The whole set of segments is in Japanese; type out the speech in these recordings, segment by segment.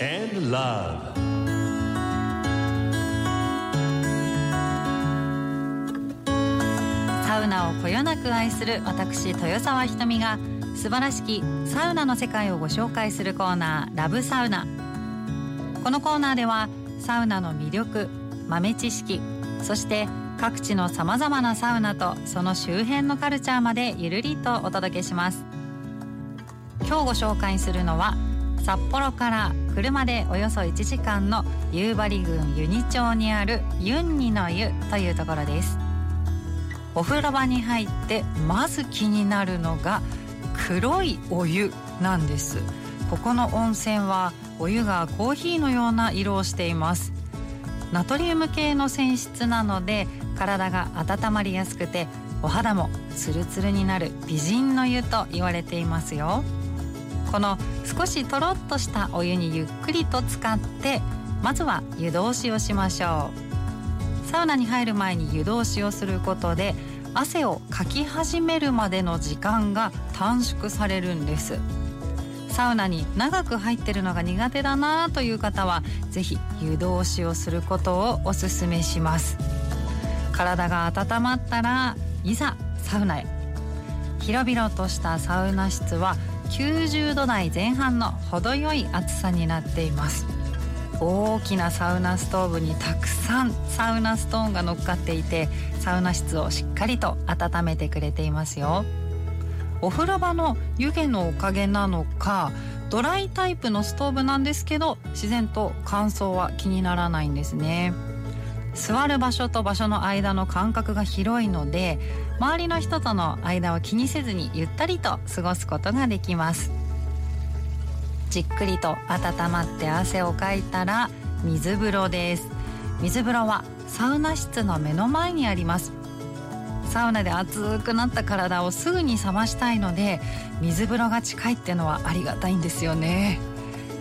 and love. サウナをこよなく愛する私豊沢ひとみが素晴らしきサウナの世界をご紹介するコーナーラブサウナ。このコーナーではサウナの魅力豆知識そして各地のさまざまなサウナとその周辺のカルチャーまでゆるりとお届けします。今日ご紹介するのは札幌から車でおよそ1時間の夕張郡湯仁町にあるユンニの湯というところです。お風呂場に入ってまず気になるのが黒いお湯なんです。ここの温泉はお湯がコーヒーのような色をしています。ナトリウム系の泉質なので体が温まりやすくてお肌もツルツルになる美人の湯と言われていますよ。この少しとろっとしたお湯にゆっくりと使ってまずは湯通しをしましょう。サウナに入る前に湯通しをすることで汗をかき始めるまでの時間が短縮されるんです。サウナに長く入ってるのが苦手だなという方はぜひ湯通しをすることをおすすめします。体が温まったらいざサウナへ。広々としたサウナ室は90度台前半の程よい暑さになっています。大きなサウナストーブにたくさんサウナストーンが乗っかっていてサウナ室をしっかりと温めてくれていますよ。お風呂場の湯気のおかげなのかドライタイプのストーブなんですけど自然と乾燥は気にならないんですね。座る場所と場所の間の間隔が広いので周りの人との間を気にせずにゆったりと過ごすことができます。じっくりと温まって汗をかいたら水風呂です。水風呂はサウナ室の目の前にあります。サウナで熱くなった体をすぐに冷ましたいので水風呂が近いってのはありがたいんですよね。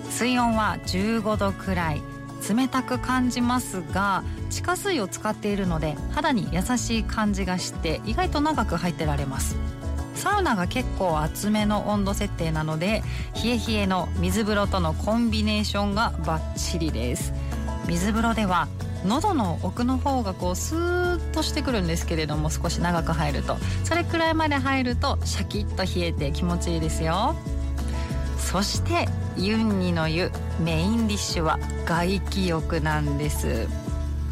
水温は15度くらい。冷たく感じますが地下水を使っているので肌に優しい感じがして意外と長く入ってられます。サウナが結構厚めの温度設定なので冷え冷えの水風呂とのコンビネーションがバッチリです。水風呂では喉の奥の方がこうスーッとしてくるんですけれども少し長く入ると。それくらいまで入るとシャキッと冷えて気持ちいいですよ。そしてユンニの湯メインディッシュは外気浴なんです。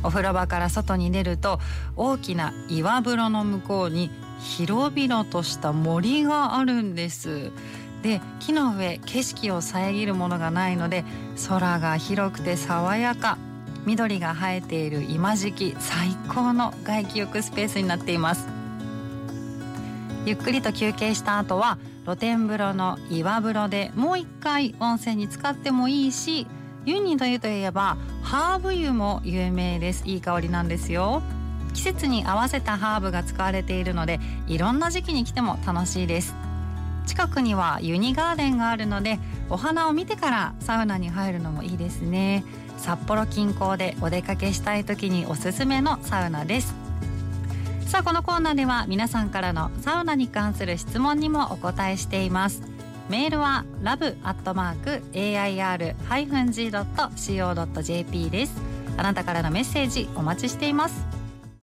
お風呂場から外に出ると大きな岩風呂の向こうに広々とした森があるんです。で木の上景色を遮るものがないので空が広くて爽やか。緑が生えている今時期最高の外気浴スペースになっています。ゆっくりと休憩した後は露天風呂の岩風呂でもう一回温泉に浸かってもいいしユニと湯といえばハーブ油も有名です。いい香りなんですよ。季節に合わせたハーブが使われているのでいろんな時期に来ても楽しいです。近くにはユニガーデンがあるのでお花を見てからサウナに入るのもいいですね。札幌近郊でお出かけしたい時におすすめのサウナです。さあこのコーナーでは皆さんからのサウナに関する質問にもお答えしています。メールは love.air-g.co.jp です。あなたからのメッセージお待ちしています。